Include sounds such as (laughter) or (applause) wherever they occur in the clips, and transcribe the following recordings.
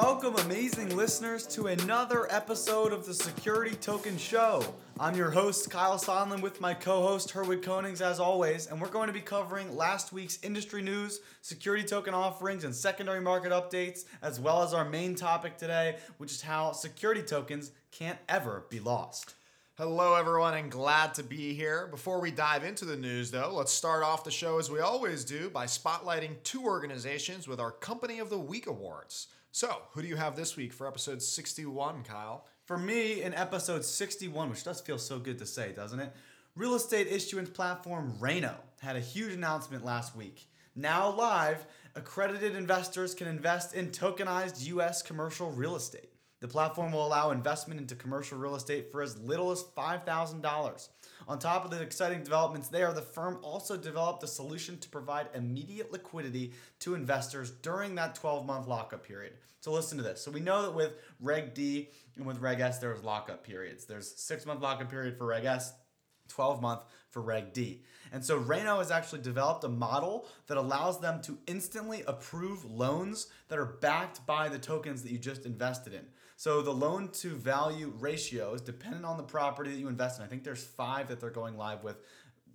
Welcome, amazing listeners, to another episode of the Security Token Show. I'm your host, Kyle Sonlin, with my co host, Herwig Konings, as always, and we're going to be covering last week's industry news, security token offerings, and secondary market updates, as well as our main topic today, which is how security tokens can't ever be lost. Hello, everyone, and glad to be here. Before we dive into the news, though, let's start off the show as we always do by spotlighting two organizations with our Company of the Week awards. So, who do you have this week for episode 61, Kyle? For me, in episode 61, which does feel so good to say, doesn't it? Real estate issuance platform Reinno had a huge announcement last week. Now live, accredited investors can invest in tokenized US commercial real estate. The platform will allow investment into commercial real estate for as little as $5,000. On top of the exciting developments there, the firm also developed a solution to provide immediate liquidity to investors during that 12 month lockup period. So listen to this. So we know that with Reg D and with Reg S, there was lockup periods. There's six month lockup period for Reg S, 12 month for Reg D. And so Reinno has actually developed a model that allows them to instantly approve loans that are backed by the tokens that you just invested in. So the loan to value ratio is dependent on the property that you invest in. I think there's five that they're going live with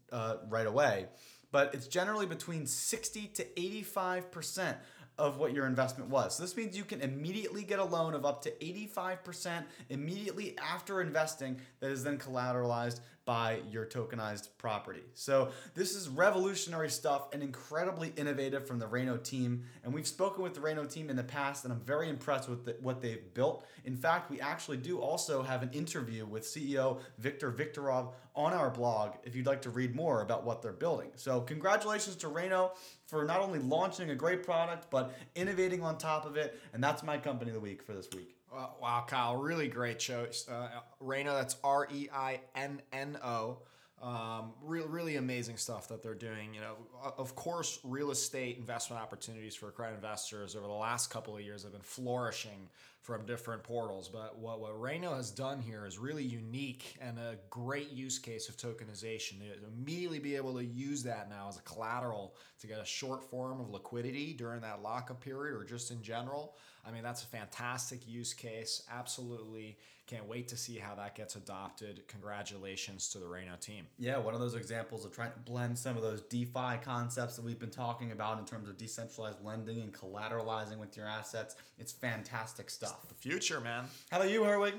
uh, right away, but it's generally between 60 to 85% of what your investment was. So this means you can immediately get a loan of up to 85% immediately after investing that is then collateralized by your tokenized property. So this is revolutionary stuff and incredibly innovative from the Reinno team. And we've spoken with the Reinno team in the past, and I'm very impressed with the, what they've built. In fact, we actually do also have an interview with CEO Victor Viktorov on our blog if you'd like to read more about what they're building. So congratulations to Reinno for not only launching a great product, but innovating on top of it. And that's my company of the week for this week. Wow, Kyle, really great choice. Uh, Reinno, that's R E I N N O. Um, real, really amazing stuff that they're doing. You know, of course, real estate investment opportunities for accredited investors over the last couple of years have been flourishing from different portals. But what, what Reinno has done here is really unique and a great use case of tokenization. To immediately be able to use that now as a collateral to get a short form of liquidity during that lockup period or just in general. I mean, that's a fantastic use case. Absolutely can't wait to see how that gets adopted. Congratulations to the Reinno team. Yeah, one of those examples of trying to blend some of those DeFi concepts that we've been talking about in terms of decentralized lending and collateralizing with your assets. It's fantastic stuff. It's the future, man. How about you, Herwig?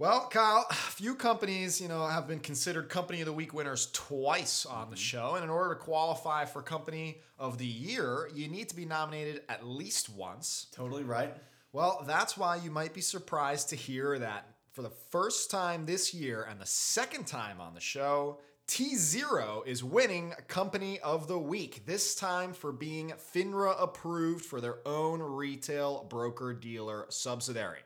Well, Kyle, a few companies, you know, have been considered Company of the Week winners twice on the mm-hmm. show, and in order to qualify for Company of the Year, you need to be nominated at least once. Totally right. Well, that's why you might be surprised to hear that for the first time this year and the second time on the show, tZERO is winning Company of the Week, this time for being FINRA approved for their own retail broker dealer subsidiary.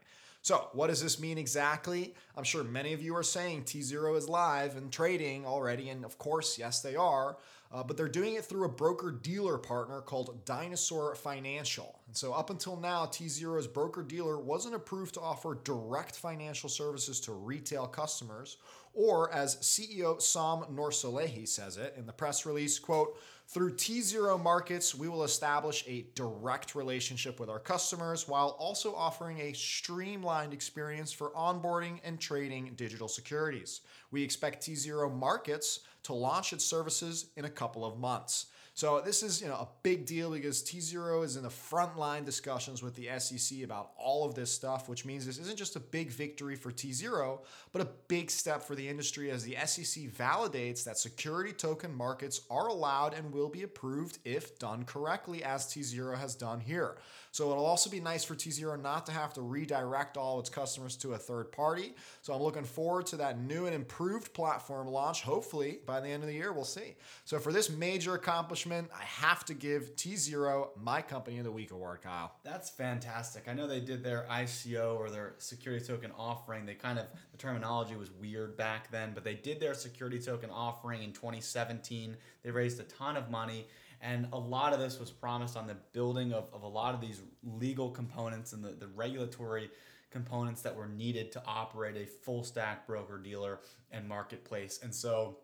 So, what does this mean exactly? I'm sure many of you are saying tZERO is live and trading already, and of course, yes, they are. Uh, but they're doing it through a broker dealer partner called Dinosaur Financial. And so, up until now, tZERO's broker dealer wasn't approved to offer direct financial services to retail customers, or as CEO Saum Noursalehi says it in the press release, quote, through tZERO Markets, we will establish a direct relationship with our customers while also offering a streamlined experience for onboarding and trading digital securities. We expect tZERO Markets to launch its services in a couple of months. So this is you know a big deal because tZERO is in the front line discussions with the SEC about all of this stuff, which means this isn't just a big victory for tZERO, but a big step for the industry as the SEC validates that security token markets are allowed and will be approved if done correctly, as tZERO has done here. So it'll also be nice for tZERO not to have to redirect all its customers to a third party. So I'm looking forward to that new and improved platform launch. Hopefully by the end of the year, we'll see. So for this major accomplishment I have to give tZERO my Company of the Week award, Kyle. That's fantastic. I know they did their ICO or their security token offering. They kind of, the terminology was weird back then, but they did their security token offering in 2017. They raised a ton of money. And a lot of this was promised on the building of, of a lot of these legal components and the, the regulatory components that were needed to operate a full stack broker dealer and marketplace. And so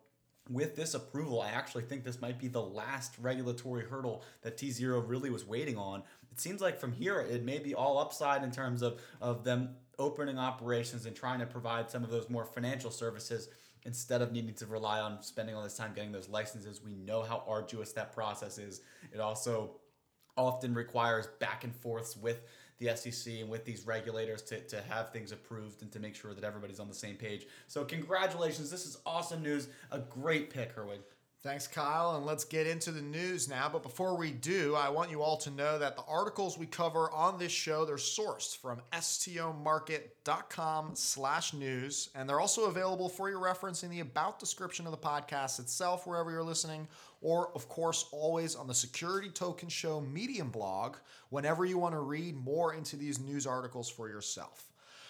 with this approval, I actually think this might be the last regulatory hurdle that tZERO really was waiting on. It seems like from here, it may be all upside in terms of, of them opening operations and trying to provide some of those more financial services instead of needing to rely on spending all this time getting those licenses. We know how arduous that process is. It also often requires back and forths with the SEC and with these regulators to, to have things approved and to make sure that everybody's on the same page. So, congratulations. This is awesome news. A great pick, Herwig. Thanks, Kyle. And let's get into the news now. But before we do, I want you all to know that the articles we cover on this show, they're sourced from stomarket.com slash news. And they're also available for your reference in the about description of the podcast itself, wherever you're listening, or of course, always on the Security Token Show Medium blog, whenever you want to read more into these news articles for yourself.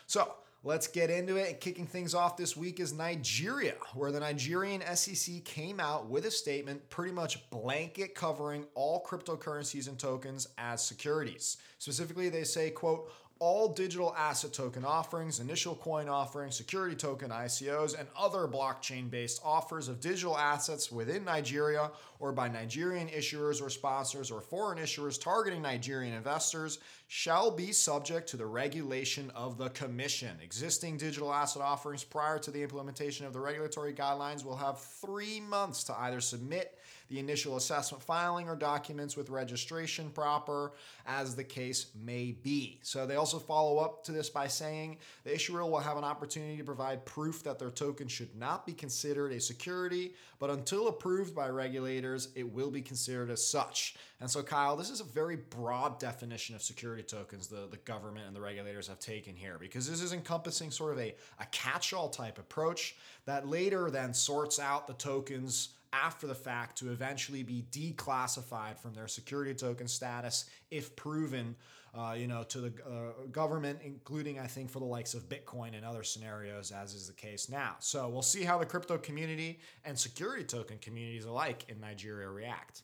So Let's get into it. Kicking things off this week is Nigeria, where the Nigerian SEC came out with a statement pretty much blanket covering all cryptocurrencies and tokens as securities. Specifically, they say, quote, all digital asset token offerings, initial coin offerings, security token ICOs, and other blockchain based offers of digital assets within Nigeria or by Nigerian issuers or sponsors or foreign issuers targeting Nigerian investors shall be subject to the regulation of the Commission. Existing digital asset offerings prior to the implementation of the regulatory guidelines will have three months to either submit the initial assessment filing or documents with registration proper, as the case may be. So they also follow up to this by saying the issuer will have an opportunity to provide proof that their token should not be considered a security, but until approved by regulators, it will be considered as such. And so, Kyle, this is a very broad definition of security tokens the, the government and the regulators have taken here because this is encompassing sort of a, a catch all type approach that later then sorts out the tokens after the fact to eventually be declassified from their security token status if proven, uh, you know, to the uh, government, including I think for the likes of Bitcoin and other scenarios, as is the case now. So we'll see how the crypto community and security token communities alike in Nigeria react.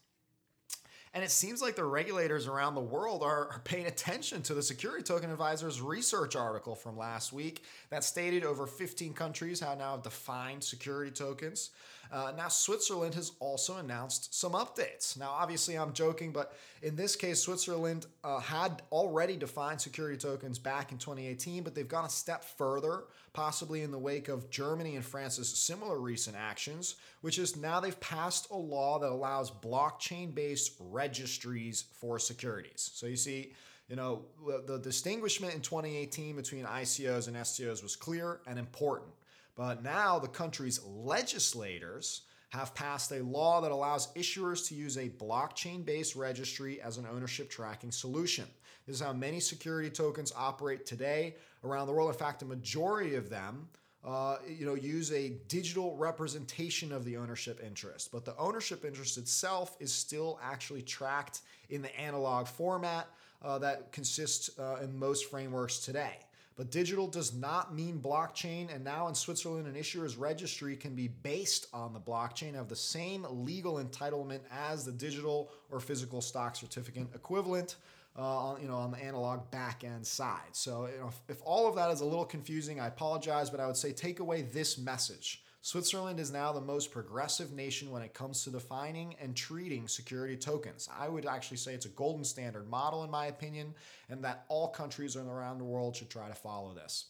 And it seems like the regulators around the world are, are, paying attention to the Security Token Advisor's research article from last week that stated over 15 countries have now defined security tokens. Uh, now, Switzerland has also announced some updates. Now, obviously, I'm joking, but in this case, Switzerland uh, had already defined security tokens back in 2018, but they've gone a step further, possibly in the wake of Germany and France's similar recent actions, which is now they've passed a law that allows blockchain based registries for securities. So you see, you know, the distinguishment in 2018 between ICOs and STOs was clear and important. But now the country's legislators have passed a law that allows issuers to use a blockchain based registry as an ownership tracking solution. This is how many security tokens operate today around the world. In fact, a majority of them. Uh, you know, use a digital representation of the ownership interest, but the ownership interest itself is still actually tracked in the analog format uh, that consists uh, in most frameworks today. But digital does not mean blockchain, and now in Switzerland, an issuer's registry can be based on the blockchain, have the same legal entitlement as the digital or physical stock certificate equivalent. Uh, on, you know, on the analog back end side. So, you know, if, if all of that is a little confusing, I apologize, but I would say take away this message. Switzerland is now the most progressive nation when it comes to defining and treating security tokens. I would actually say it's a golden standard model, in my opinion, and that all countries around the world should try to follow this.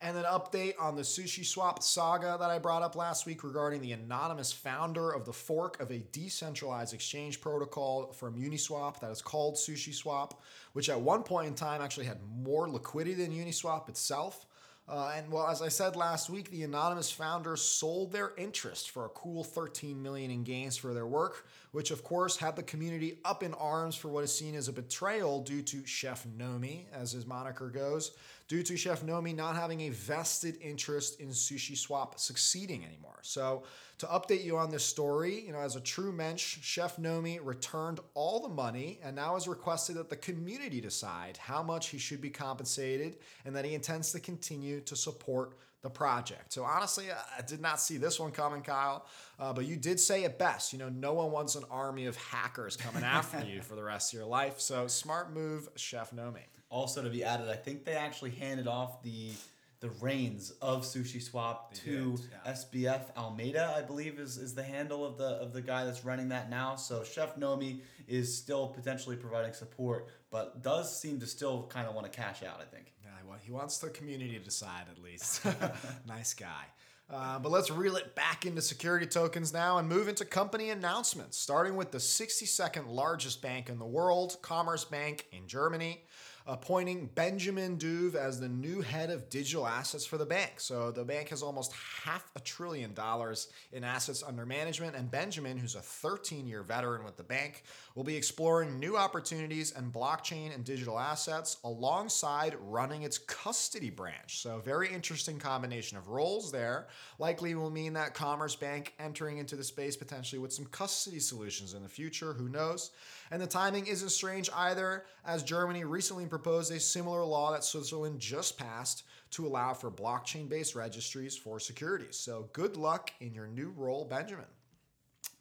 And an update on the SushiSwap saga that I brought up last week regarding the anonymous founder of the fork of a decentralized exchange protocol from Uniswap that is called SushiSwap, which at one point in time actually had more liquidity than Uniswap itself. Uh, and well, as I said last week, the anonymous founders sold their interest for a cool 13 million in gains for their work, which of course had the community up in arms for what is seen as a betrayal due to Chef Nomi, as his moniker goes, due to Chef Nomi not having a vested interest in SushiSwap succeeding anymore. So, to update you on this story, you know, as a true mensch, Chef Nomi returned all the money and now has requested that the community decide how much he should be compensated and that he intends to continue to support the project. So honestly, I did not see this one coming, Kyle. Uh, but you did say it best. You know, no one wants an army of hackers coming after you for the rest of your life. So smart move, Chef Nomi. Also to be added, I think they actually handed off the the reins of SushiSwap They to did, yeah. SBF Alameda, I believe is, is the handle of the of the guy that's running that now. So Chef Nomi is still potentially providing support, but does seem to still kind of want to cash out. I think. Well, he wants the community to decide at least. (laughs) nice guy. Uh, but let's reel it back into security tokens now and move into company announcements, starting with the 62nd largest bank in the world, Commerzbank in Germany, appointing Benjamin Duve as the new head of digital assets for the bank. So the bank has almost half a trillion dollars in assets under management, and Benjamin, who's a 13 year veteran with the bank, will be exploring new opportunities in blockchain and digital assets alongside running its custody branch. So, very interesting combination of roles there. Likely will mean that Commerzbank entering into the space potentially with some custody solutions in the future. Who knows? And the timing isn't strange either, as Germany recently proposed a similar law that Switzerland just passed to allow for blockchain based registries for securities. So, good luck in your new role, Benjamin.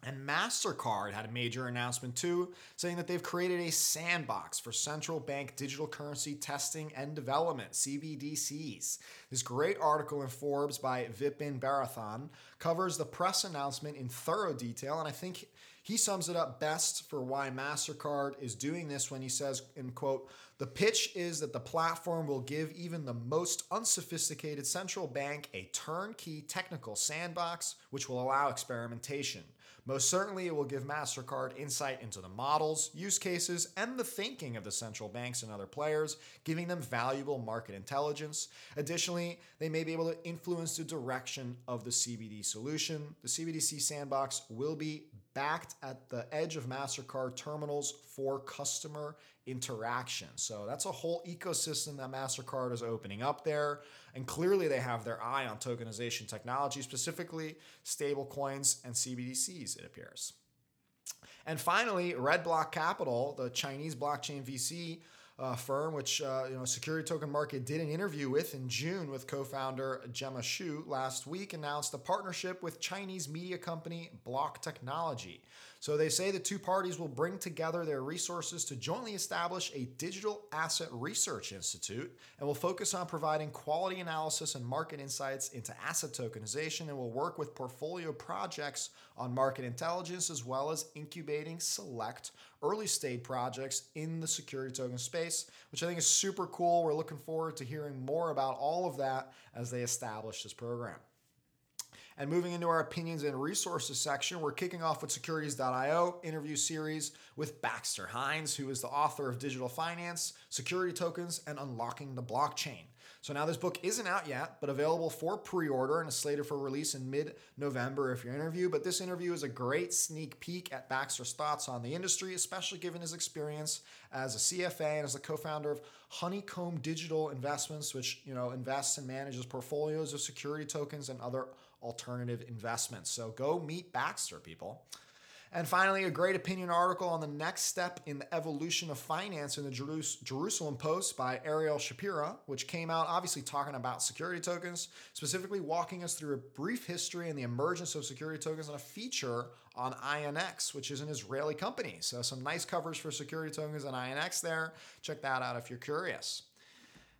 And MasterCard had a major announcement too, saying that they've created a sandbox for central bank digital currency testing and development, CBDCs. This great article in Forbes by Vipin Bharathan covers the press announcement in thorough detail, and I think he sums it up best for why MasterCard is doing this when he says, in quote, the pitch is that the platform will give even the most unsophisticated central bank a turnkey technical sandbox, which will allow experimentation. Most certainly, it will give MasterCard insight into the models, use cases, and the thinking of the central banks and other players, giving them valuable market intelligence. Additionally, they may be able to influence the direction of the CBD solution. The CBDC sandbox will be backed at the edge of MasterCard terminals for customer interaction. So that's a whole ecosystem that MasterCard is opening up there. And clearly they have their eye on tokenization technology, specifically stable coins and CBDCs, it appears. And finally, Red Block Capital, the Chinese blockchain VC uh, firm, which uh, you know Security Token Market did an interview with in June with co-founder Gemma Shu last week, announced a partnership with Chinese media company Block Technology. So they say the two parties will bring together their resources to jointly establish a digital asset research institute and will focus on providing quality analysis and market insights into asset tokenization and will work with portfolio projects on market intelligence as well as incubating select early stage projects in the security token space, which I think is super cool. We're looking forward to hearing more about all of that as they establish this program. And moving into our opinions and resources section, we're kicking off with Securities.io interview series with Baxter Hines, who is the author of Digital Finance, Security Tokens, and Unlocking the Blockchain. So now this book isn't out yet, but available for pre-order and is slated for release in mid-November if your interview. But this interview is a great sneak peek at Baxter's thoughts on the industry, especially given his experience as a CFA and as a co-founder of Honeycomb Digital Investments, which you know invests and manages portfolios of security tokens and other alternative investments. So go meet Baxter, people. And finally, a great opinion article on the next step in the evolution of finance in the Jerus- Jerusalem Post by Ariel Shapira, which came out obviously talking about security tokens, specifically walking us through a brief history and the emergence of security tokens and a feature on INX, which is an Israeli company. So, some nice coverage for security tokens on INX there. Check that out if you're curious.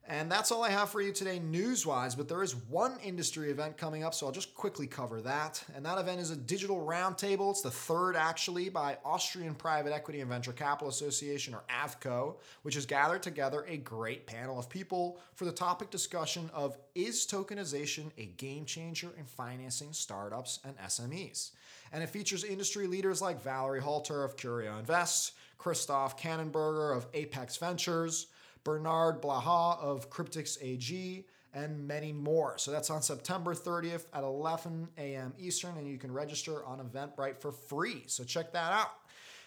And that's all I have for you today, news wise. But there is one industry event coming up, so I'll just quickly cover that. And that event is a digital roundtable. It's the third, actually, by Austrian Private Equity and Venture Capital Association, or AVCO, which has gathered together a great panel of people for the topic discussion of is tokenization a game changer in financing startups and SMEs? And it features industry leaders like Valerie Halter of Curio Invest, Christoph Kannenberger of Apex Ventures. Bernard Blaha of Cryptix AG, and many more. So that's on September 30th at 11 a.m. Eastern, and you can register on Eventbrite for free. So check that out.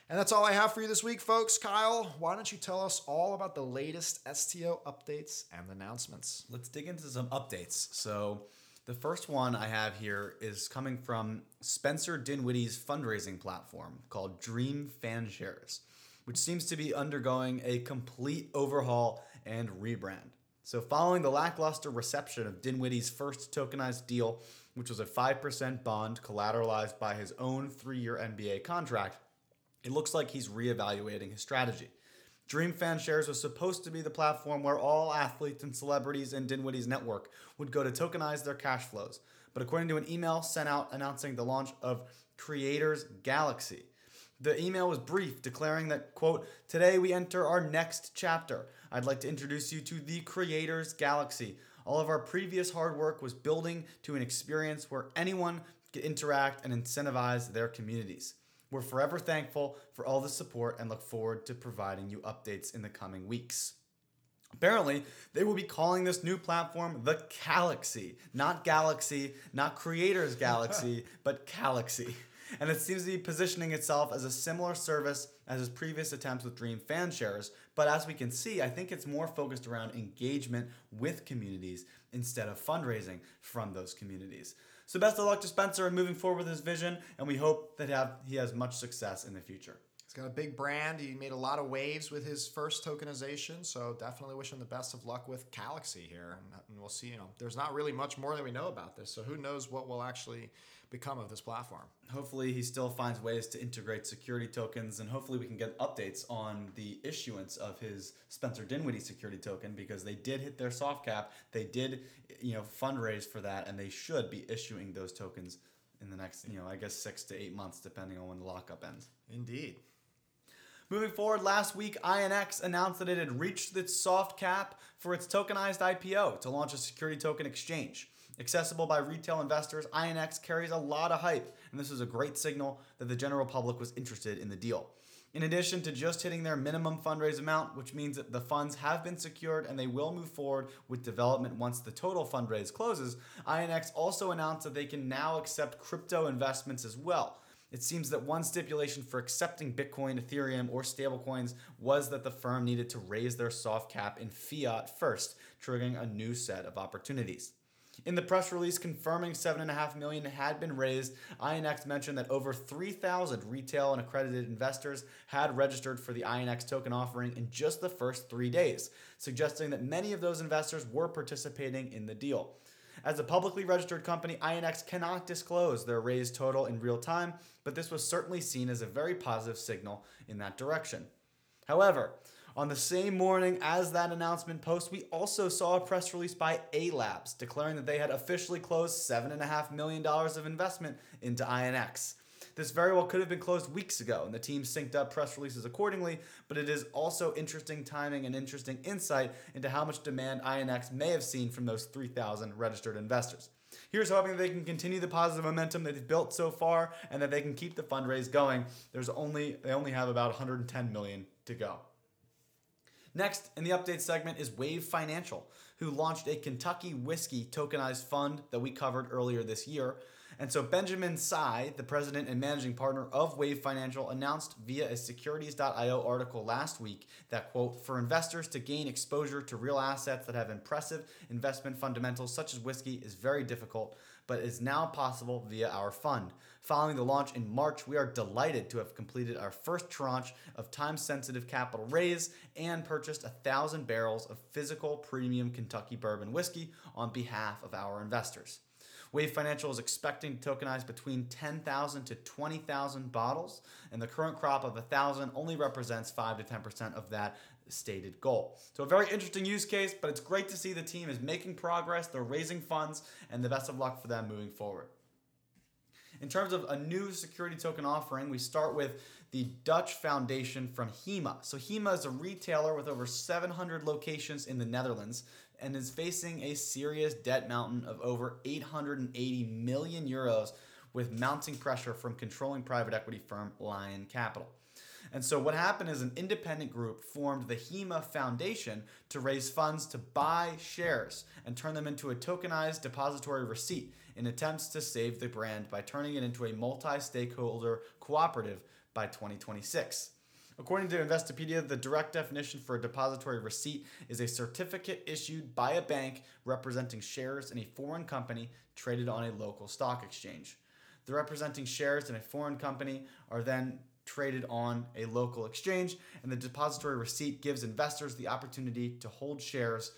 And that's all I have for you this week, folks. Kyle, why don't you tell us all about the latest STO updates and announcements? Let's dig into some updates. So, the first one I have here is coming from Spencer Dinwiddie's fundraising platform called Dream Fan Shares, which seems to be undergoing a complete overhaul and rebrand. So, following the lackluster reception of Dinwiddie's first tokenized deal, which was a 5% bond collateralized by his own three year NBA contract, it looks like he's reevaluating his strategy. Dream Fan Shares was supposed to be the platform where all athletes and celebrities in Dinwiddie's network would go to tokenize their cash flows. But according to an email sent out announcing the launch of Creators Galaxy, the email was brief, declaring that, quote, Today we enter our next chapter. I'd like to introduce you to the Creators Galaxy. All of our previous hard work was building to an experience where anyone could interact and incentivize their communities. We're forever thankful for all the support and look forward to providing you updates in the coming weeks. Apparently, they will be calling this new platform the Galaxy. Not Galaxy, not Creators Galaxy, (laughs) but Galaxy. And it seems to be positioning itself as a similar service as its previous attempts with Dream Fan Shares. But as we can see, I think it's more focused around engagement with communities instead of fundraising from those communities. So best of luck to Spencer in moving forward with his vision, and we hope that he has much success in the future. Got a big brand. He made a lot of waves with his first tokenization, so definitely wish him the best of luck with Galaxy here. And we'll see. You know, there's not really much more that we know about this, so who knows what will actually become of this platform. Hopefully, he still finds ways to integrate security tokens, and hopefully, we can get updates on the issuance of his Spencer Dinwiddie security token because they did hit their soft cap. They did, you know, fundraise for that, and they should be issuing those tokens in the next, you know, I guess six to eight months, depending on when the lockup ends. Indeed. Moving forward, last week, INX announced that it had reached its soft cap for its tokenized IPO to launch a security token exchange. Accessible by retail investors, INX carries a lot of hype, and this is a great signal that the general public was interested in the deal. In addition to just hitting their minimum fundraise amount, which means that the funds have been secured and they will move forward with development once the total fundraise closes, INX also announced that they can now accept crypto investments as well. It seems that one stipulation for accepting Bitcoin, Ethereum, or stablecoins was that the firm needed to raise their soft cap in fiat first, triggering a new set of opportunities. In the press release confirming 7.5 million had been raised, INX mentioned that over 3,000 retail and accredited investors had registered for the INX token offering in just the first three days, suggesting that many of those investors were participating in the deal. As a publicly registered company, INX cannot disclose their raised total in real time, but this was certainly seen as a very positive signal in that direction. However, on the same morning as that announcement post, we also saw a press release by A Labs declaring that they had officially closed $7.5 million of investment into INX. This very well could have been closed weeks ago, and the team synced up press releases accordingly, but it is also interesting timing and interesting insight into how much demand INX may have seen from those 3,000 registered investors. Here's hoping that they can continue the positive momentum that they've built so far and that they can keep the fundraise going. There's only they only have about 110 million to go. Next, in the update segment, is Wave Financial, who launched a Kentucky whiskey tokenized fund that we covered earlier this year. And so Benjamin Tsai, the president and managing partner of Wave Financial, announced via a securities.io article last week that, quote, for investors to gain exposure to real assets that have impressive investment fundamentals such as whiskey is very difficult, but is now possible via our fund. Following the launch in March, we are delighted to have completed our first tranche of time sensitive capital raise and purchased a thousand barrels of physical premium Kentucky bourbon whiskey on behalf of our investors. Wave Financial is expecting to tokenize between 10,000 to 20,000 bottles, and the current crop of 1,000 only represents 5 to 10% of that stated goal. So, a very interesting use case, but it's great to see the team is making progress, they're raising funds, and the best of luck for them moving forward. In terms of a new security token offering, we start with the Dutch Foundation from HEMA. So, HEMA is a retailer with over 700 locations in the Netherlands and is facing a serious debt mountain of over 880 million euros with mounting pressure from controlling private equity firm Lion Capital. And so what happened is an independent group formed the HEMA Foundation to raise funds to buy shares and turn them into a tokenized depository receipt in attempts to save the brand by turning it into a multi-stakeholder cooperative by 2026. According to Investopedia, the direct definition for a depository receipt is a certificate issued by a bank representing shares in a foreign company traded on a local stock exchange. The representing shares in a foreign company are then traded on a local exchange, and the depository receipt gives investors the opportunity to hold shares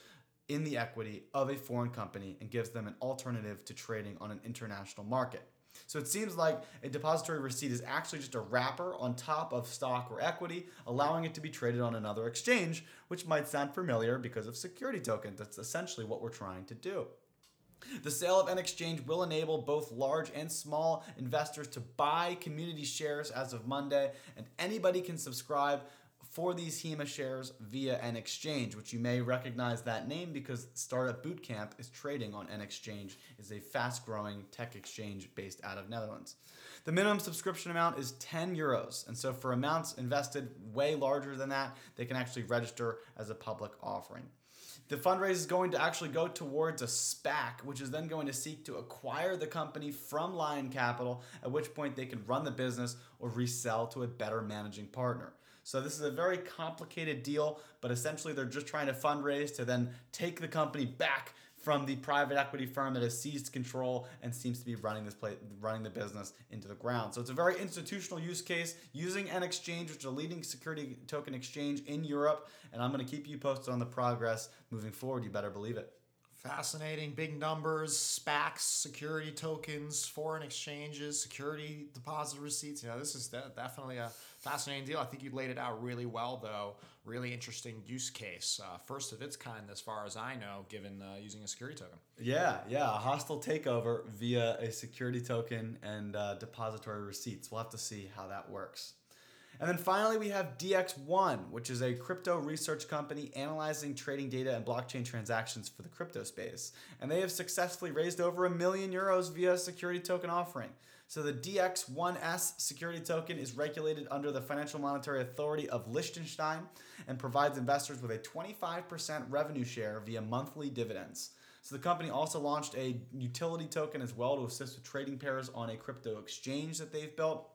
in the equity of a foreign company and gives them an alternative to trading on an international market. So it seems like a depository receipt is actually just a wrapper on top of stock or equity, allowing it to be traded on another exchange, which might sound familiar because of security tokens. That's essentially what we're trying to do. The sale of an exchange will enable both large and small investors to buy community shares as of Monday, and anybody can subscribe for these HEMA shares via an exchange, which you may recognize that name because Startup Bootcamp is trading on an exchange, is a fast-growing tech exchange based out of Netherlands. The minimum subscription amount is 10 euros, and so for amounts invested way larger than that, they can actually register as a public offering. The fundraise is going to actually go towards a SPAC, which is then going to seek to acquire the company from Lion Capital, at which point they can run the business or resell to a better managing partner. So this is a very complicated deal, but essentially they're just trying to fundraise to then take the company back from the private equity firm that has seized control and seems to be running this play, running the business into the ground. So it's a very institutional use case using an exchange, which is a leading security token exchange in Europe. And I'm going to keep you posted on the progress moving forward. You better believe it. Fascinating, big numbers, SPACs, security tokens, foreign exchanges, security deposit receipts. Yeah, this is de- definitely a fascinating deal. I think you laid it out really well, though. Really interesting use case. Uh, first of its kind, as far as I know, given uh, using a security token. Yeah, yeah, a hostile takeover via a security token and uh, depository receipts. We'll have to see how that works. And then finally, we have DX1, which is a crypto research company analyzing trading data and blockchain transactions for the crypto space. And they have successfully raised over a million euros via a security token offering. So the DX1S security token is regulated under the Financial Monetary Authority of Liechtenstein and provides investors with a 25% revenue share via monthly dividends. So the company also launched a utility token as well to assist with trading pairs on a crypto exchange that they've built.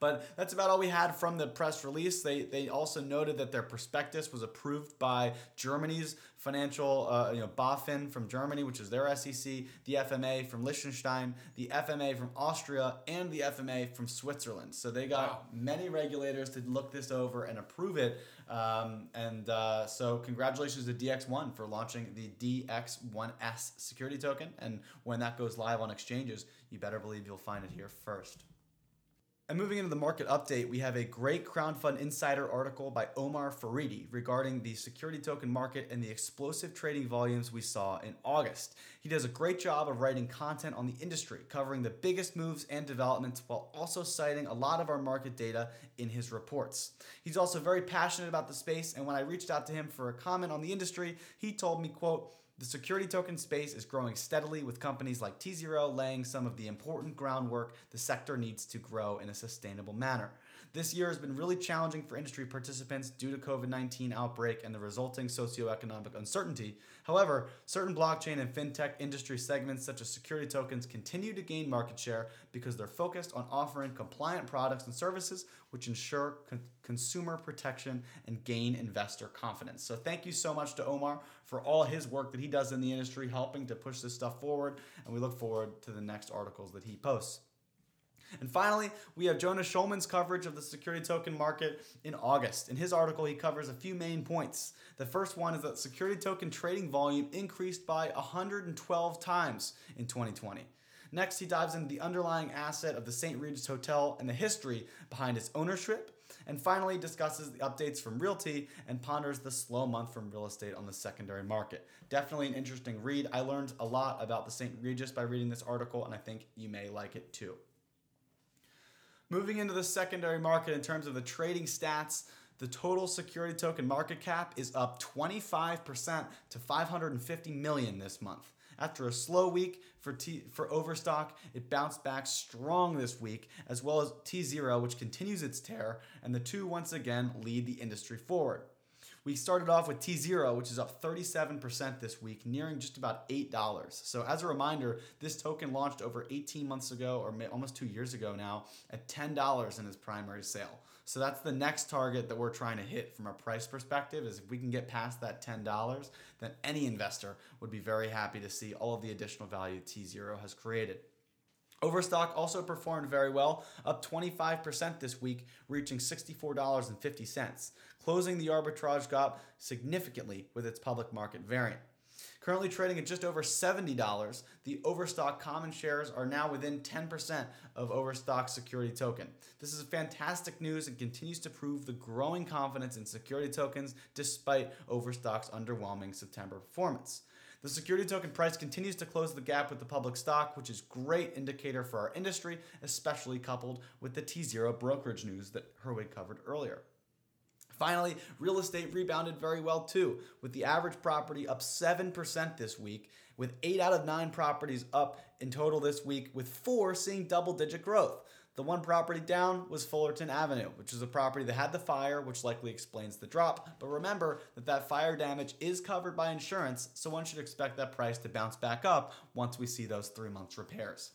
But that's about all we had from the press release. They, they also noted that their prospectus was approved by Germany's financial, uh, you know, BaFin from Germany, which is their SEC, the FMA from Liechtenstein, the FMA from Austria, and the FMA from Switzerland. So they got wow. many regulators to look this over and approve it. Um, and uh, so, congratulations to DX1 for launching the DX1S security token. And when that goes live on exchanges, you better believe you'll find it here first. And moving into the market update, we have a great crowdfund insider article by Omar Faridi regarding the security token market and the explosive trading volumes we saw in August. He does a great job of writing content on the industry, covering the biggest moves and developments while also citing a lot of our market data in his reports. He's also very passionate about the space, and when I reached out to him for a comment on the industry, he told me, quote, the security token space is growing steadily with companies like tZERO laying some of the important groundwork the sector needs to grow in a sustainable manner. This year has been really challenging for industry participants due to COVID-19 outbreak and the resulting socioeconomic uncertainty. However, certain blockchain and fintech industry segments such as security tokens continue to gain market share because they're focused on offering compliant products and services which ensure con- consumer protection and gain investor confidence. So thank you so much to Omar for all his work that he does in the industry helping to push this stuff forward and we look forward to the next articles that he posts. And finally, we have Jonas Schulman's coverage of the security token market in August. In his article, he covers a few main points. The first one is that security token trading volume increased by 112 times in 2020. Next, he dives into the underlying asset of the St. Regis Hotel and the history behind its ownership. And finally, discusses the updates from RealT and ponders the slow month from real estate on the secondary market. Definitely an interesting read. I learned a lot about the St. Regis by reading this article, and I think you may like it too. Moving into the secondary market in terms of the trading stats, the total security token market cap is up 25% to 550 million this month. After a slow week for T for Overstock, it bounced back strong this week, as well as tZERO, which continues its tear, and the two once again lead the industry forward. We started off with tZERO, which is up 37% this week, nearing just about $8. So, as a reminder, this token launched over 18 months ago, or almost two years ago now, at $10 in its primary sale. So, that's the next target that we're trying to hit from a price perspective. Is if we can get past that $10, then any investor would be very happy to see all of the additional value tZERO has created. Overstock also performed very well, up 25% this week, reaching $64.50, closing the arbitrage gap significantly with its public market variant. Currently trading at just over $70, the Overstock common shares are now within 10% of Overstock security token. This is fantastic news and continues to prove the growing confidence in security tokens despite Overstock's underwhelming September performance. The security token price continues to close the gap with the public stock, which is great indicator for our industry, especially coupled with the tZERO brokerage news that Herwig covered earlier. Finally, real estate rebounded very well too, with the average property up 7% this week, with 8 out of 9 properties up in total this week, with 4 seeing double digit growth. The one property down was Fullerton Avenue, which is a property that had the fire, which likely explains the drop. But remember that that fire damage is covered by insurance, so one should expect that price to bounce back up once we see those three months repairs.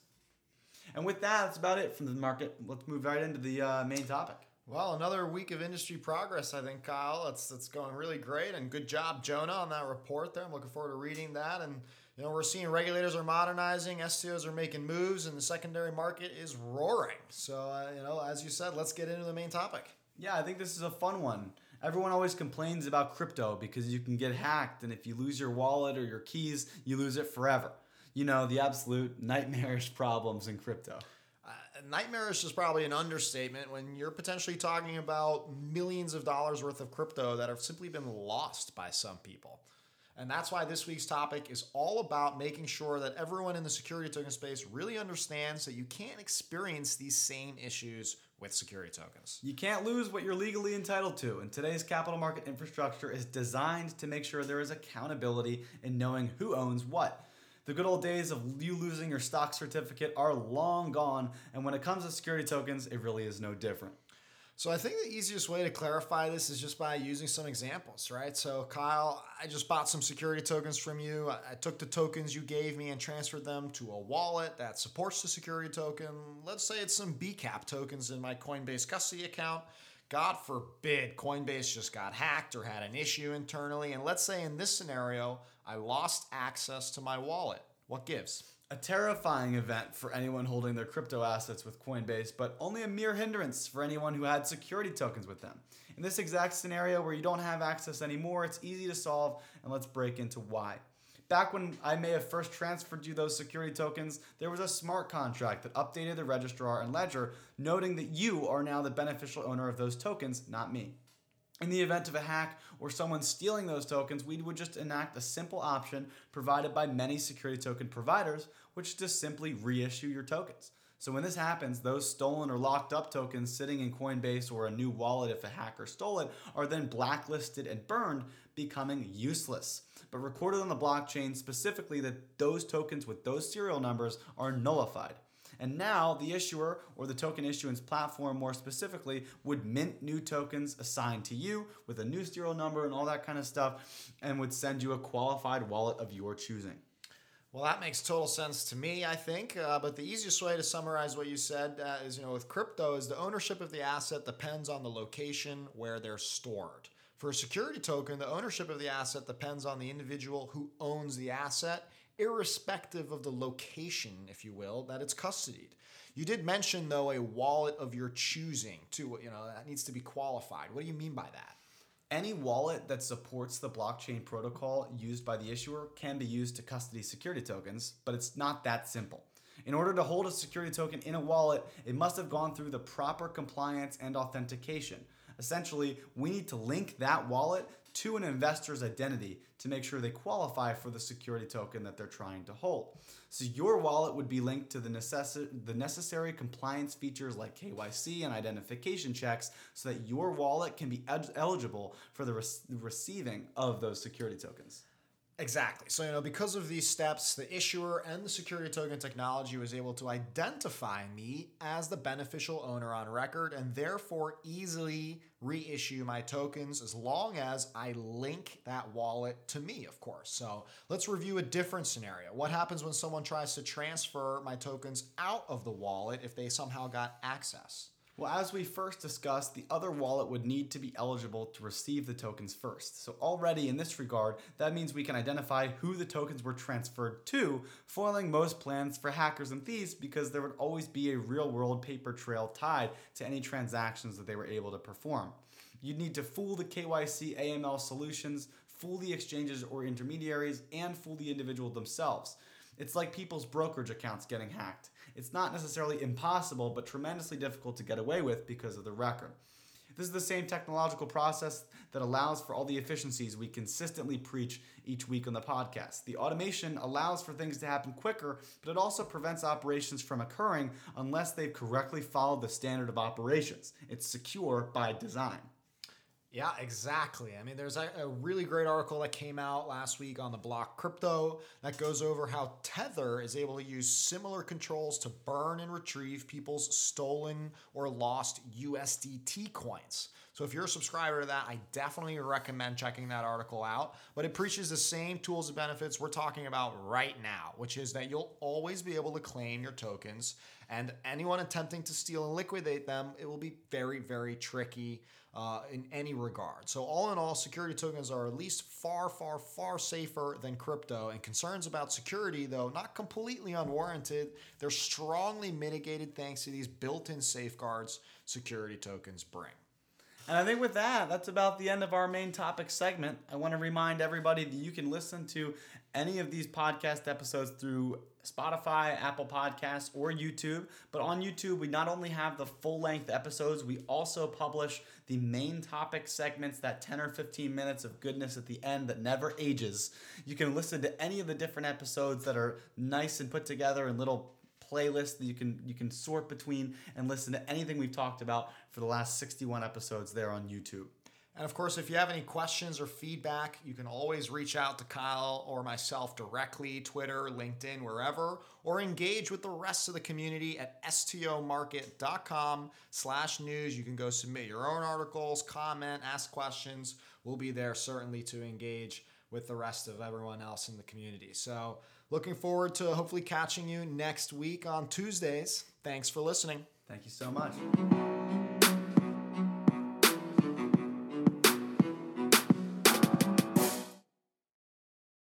And with that, that's about it from the market. Let's move right into the uh, main topic. Well, another week of industry progress, I think, Kyle. It's it's going really great, and good job, Jonah, on that report there. I'm looking forward to reading that and you know, we're seeing regulators are modernizing, STOs are making moves, and the secondary market is roaring. So, uh, you know, as you said, let's get into the main topic. Yeah, I think this is a fun one. Everyone always complains about crypto because you can get hacked, and if you lose your wallet or your keys, you lose it forever. You know, the absolute nightmarish (laughs) problems in crypto. Nightmarish is probably an understatement when you're potentially talking about millions of dollars worth of crypto that have simply been lost by some people. And that's why this week's topic is all about making sure that everyone in the security token space really understands that you can't experience these same issues with security tokens. You can't lose what you're legally entitled to, and today's capital market infrastructure is designed to make sure there is accountability in knowing who owns what. The good old days of you losing your stock certificate are long gone, and when it comes to security tokens, it really is no different. So I think the easiest way to clarify this is just by using some examples, right? So Kyle, I just bought some security tokens from you. I took the tokens you gave me and transferred them to a wallet that supports the security token. Let's say it's some BCAP tokens in my Coinbase custody account. God forbid Coinbase just got hacked or had an issue internally. And let's say in this scenario, I lost access to my wallet. What gives? a terrifying event for anyone holding their crypto assets with Coinbase, but only a mere hindrance for anyone who had security tokens with them. In this exact scenario where you don't have access anymore, it's easy to solve, and let's break into why. Back when I may have first transferred you those security tokens, there was a smart contract that updated the registrar and ledger, noting that you are now the beneficial owner of those tokens, not me. In the event of a hack or someone stealing those tokens, we would just enact a simple option provided by many security token providers, which is to simply reissue your tokens. So when this happens, those stolen or locked up tokens sitting in Coinbase or a new wallet if a hacker stole it are then blacklisted and burned, becoming useless. But recorded on the blockchain specifically that those tokens with those serial numbers are nullified. And now the issuer or the token issuance platform more specifically would mint new tokens assigned to you with a new serial number and all that kind of stuff and would send you a qualified wallet of your choosing. Well, that makes total sense to me, I think. Uh, but the easiest way to summarize what you said uh, is, you know, with crypto, is the ownership of the asset depends on the location where they're stored. For a security token, the ownership of the asset depends on the individual who owns the asset, irrespective of the location, if you will, that it's custodied. You did mention, though, a wallet of your choosing, too. You know, that needs to be qualified. What do you mean by that? Any wallet that supports the blockchain protocol used by the issuer can be used to custody security tokens, but it's not that simple. In order to hold a security token in a wallet, it must have gone through the proper compliance and authentication. Essentially, we need to link that wallet to an investor's identity to make sure they qualify for the security token that they're trying to hold. So your wallet would be linked to the, necess- the necessary compliance features like KYC and identification checks so that your wallet can be ed- eligible for the re- receiving of those security tokens. Exactly. So, you know, because of these steps, the issuer and the security token technology was able to identify me as the beneficial owner on record and therefore easily reissue my tokens as long as I link that wallet to me, of course. So, let's review a different scenario. What happens when someone tries to transfer my tokens out of the wallet if they somehow got access? Well, as we first discussed, the other wallet would need to be eligible to receive the tokens first. So, already in this regard, that means we can identify who the tokens were transferred to, foiling most plans for hackers and thieves because there would always be a real world paper trail tied to any transactions that they were able to perform. You'd need to fool the KYC AML solutions, fool the exchanges or intermediaries, and fool the individual themselves. It's like people's brokerage accounts getting hacked. It's not necessarily impossible, but tremendously difficult to get away with because of the record. This is the same technological process that allows for all the efficiencies we consistently preach each week on the podcast. The automation allows for things to happen quicker, but it also prevents operations from occurring unless they've correctly followed the standard of operations. It's secure by design. Yeah, exactly. I mean, there's a, a, really great article that came out last week on the block crypto that goes over how Tether is able to use similar controls to burn and retrieve people's stolen or lost USDT coins. So if you're a subscriber to that, I definitely recommend checking that article out. But it preaches the same tools and benefits we're talking about right now, which is that you'll always be able to claim your tokens, and anyone attempting to steal and liquidate them, it will be very, very tricky uh, in any regard. So, all in all, security tokens are at least far, far, far safer than crypto. And concerns about security, though not completely unwarranted, they're strongly mitigated thanks to these built in safeguards security tokens bring. And I think with that, that's about the end of our main topic segment. I want to remind everybody that you can listen to any of these podcast episodes through Spotify, Apple Podcasts, or YouTube. But on YouTube, we not only have the full length episodes, we also publish the main topic segments, that 10 or 15 minutes of goodness at the end that never ages. You can listen to any of the different episodes that are nice and put together in little playlists that you can you can sort between and listen to anything we've talked about for the last 61 episodes there on YouTube. And of course, if you have any questions or feedback, you can always reach out to Kyle or myself directly, Twitter, LinkedIn, wherever, or engage with the rest of the community at stomarket.com slash news. You can go submit your own articles, comment, ask questions. We'll be there certainly to engage with the rest of everyone else in the community. So looking forward to hopefully catching you next week on Tuesdays. Thanks for listening. Thank you so much.